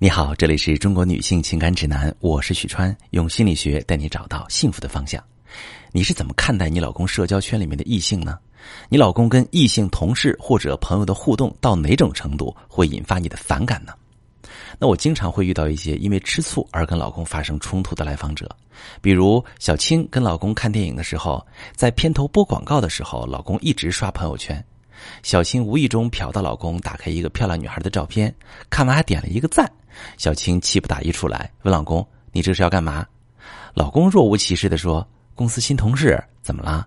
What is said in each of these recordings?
你好，这里是中国女性情感指南，我是许川，用心理学带你找到幸福的方向。你是怎么看待你老公社交圈里面的异性呢？你老公跟异性同事或者朋友的互动到哪种程度会引发你的反感呢？那我经常会遇到一些因为吃醋而跟老公发生冲突的来访者，比如小青跟老公看电影的时候，在片头播广告的时候，老公一直刷朋友圈。小青无意中瞟到老公打开一个漂亮女孩的照片，看完还点了一个赞。小青气不打一处来，问老公：“你这是要干嘛？”老公若无其事的说：“公司新同事，怎么啦？”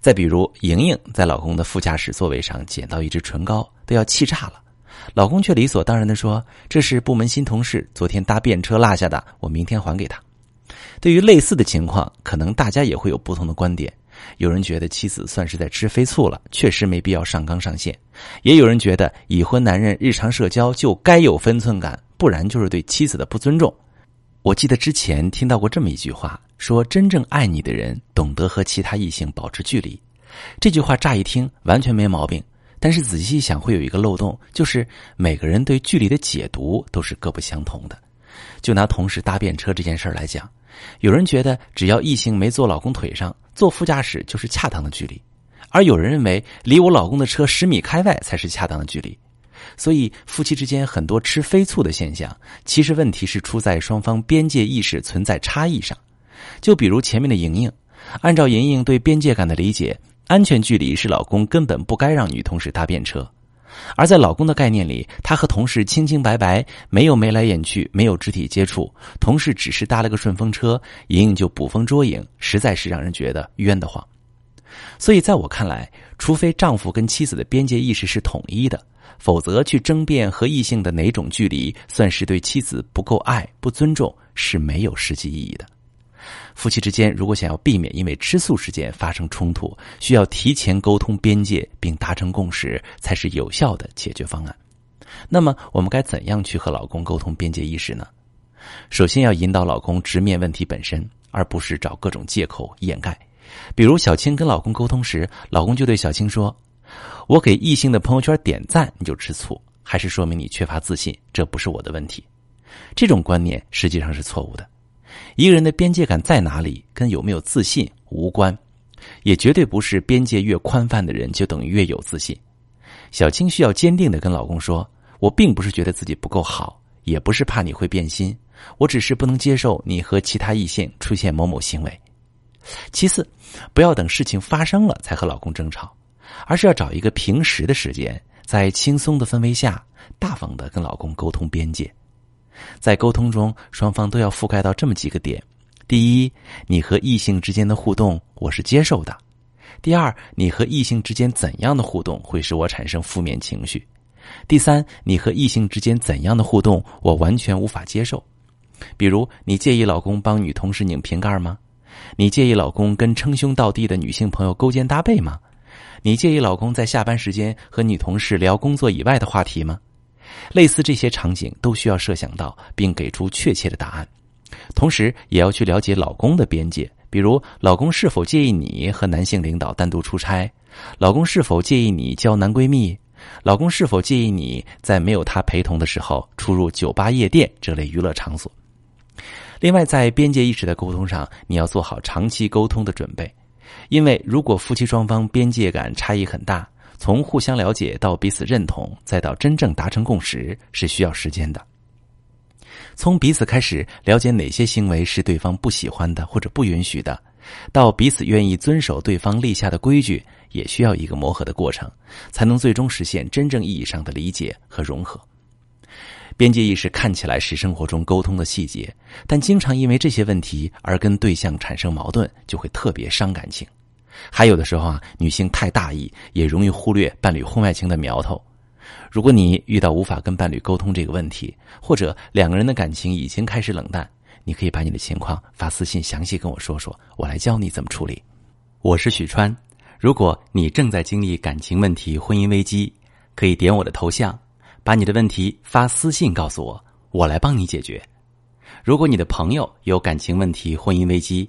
再比如，莹莹在老公的副驾驶座位上捡到一支唇膏，都要气炸了，老公却理所当然的说：“这是部门新同事昨天搭便车落下的，我明天还给他。”对于类似的情况，可能大家也会有不同的观点。有人觉得妻子算是在吃飞醋了，确实没必要上纲上线；也有人觉得已婚男人日常社交就该有分寸感，不然就是对妻子的不尊重。我记得之前听到过这么一句话，说真正爱你的人懂得和其他异性保持距离。这句话乍一听完全没毛病，但是仔细想会有一个漏洞，就是每个人对距离的解读都是各不相同的。就拿同事搭便车这件事儿来讲。有人觉得只要异性没坐老公腿上，坐副驾驶就是恰当的距离，而有人认为离我老公的车十米开外才是恰当的距离。所以夫妻之间很多吃飞醋的现象，其实问题是出在双方边界意识存在差异上。就比如前面的莹莹，按照莹莹对边界感的理解，安全距离是老公根本不该让女同事搭便车。而在老公的概念里，他和同事清清白白，没有眉来眼去，没有肢体接触，同事只是搭了个顺风车，莹莹就捕风捉影，实在是让人觉得冤得慌。所以，在我看来，除非丈夫跟妻子的边界意识是统一的，否则去争辩和异性的哪种距离算是对妻子不够爱、不尊重，是没有实际意义的。夫妻之间如果想要避免因为吃醋事件发生冲突，需要提前沟通边界并达成共识，才是有效的解决方案。那么，我们该怎样去和老公沟通边界意识呢？首先要引导老公直面问题本身，而不是找各种借口掩盖。比如，小青跟老公沟通时，老公就对小青说：“我给异性的朋友圈点赞，你就吃醋，还是说明你缺乏自信？这不是我的问题。”这种观念实际上是错误的。一个人的边界感在哪里，跟有没有自信无关，也绝对不是边界越宽泛的人就等于越有自信。小青需要坚定的跟老公说：“我并不是觉得自己不够好，也不是怕你会变心，我只是不能接受你和其他异性出现某某行为。”其次，不要等事情发生了才和老公争吵，而是要找一个平时的时间，在轻松的氛围下，大方的跟老公沟通边界。在沟通中，双方都要覆盖到这么几个点：第一，你和异性之间的互动我是接受的；第二，你和异性之间怎样的互动会使我产生负面情绪；第三，你和异性之间怎样的互动我完全无法接受。比如，你介意老公帮女同事拧瓶盖吗？你介意老公跟称兄道弟的女性朋友勾肩搭背吗？你介意老公在下班时间和女同事聊工作以外的话题吗？类似这些场景都需要设想到，并给出确切的答案。同时，也要去了解老公的边界，比如老公是否介意你和男性领导单独出差，老公是否介意你交男闺蜜，老公是否介意你在没有他陪同的时候出入酒吧、夜店这类娱乐场所。另外，在边界意识的沟通上，你要做好长期沟通的准备，因为如果夫妻双方边界感差异很大。从互相了解到彼此认同，再到真正达成共识，是需要时间的。从彼此开始了解哪些行为是对方不喜欢的或者不允许的，到彼此愿意遵守对方立下的规矩，也需要一个磨合的过程，才能最终实现真正意义上的理解和融合。边界意识看起来是生活中沟通的细节，但经常因为这些问题而跟对象产生矛盾，就会特别伤感情。还有的时候啊，女性太大意，也容易忽略伴侣婚外情的苗头。如果你遇到无法跟伴侣沟通这个问题，或者两个人的感情已经开始冷淡，你可以把你的情况发私信详细跟我说说，我来教你怎么处理。我是许川，如果你正在经历感情问题、婚姻危机，可以点我的头像，把你的问题发私信告诉我，我来帮你解决。如果你的朋友有感情问题、婚姻危机，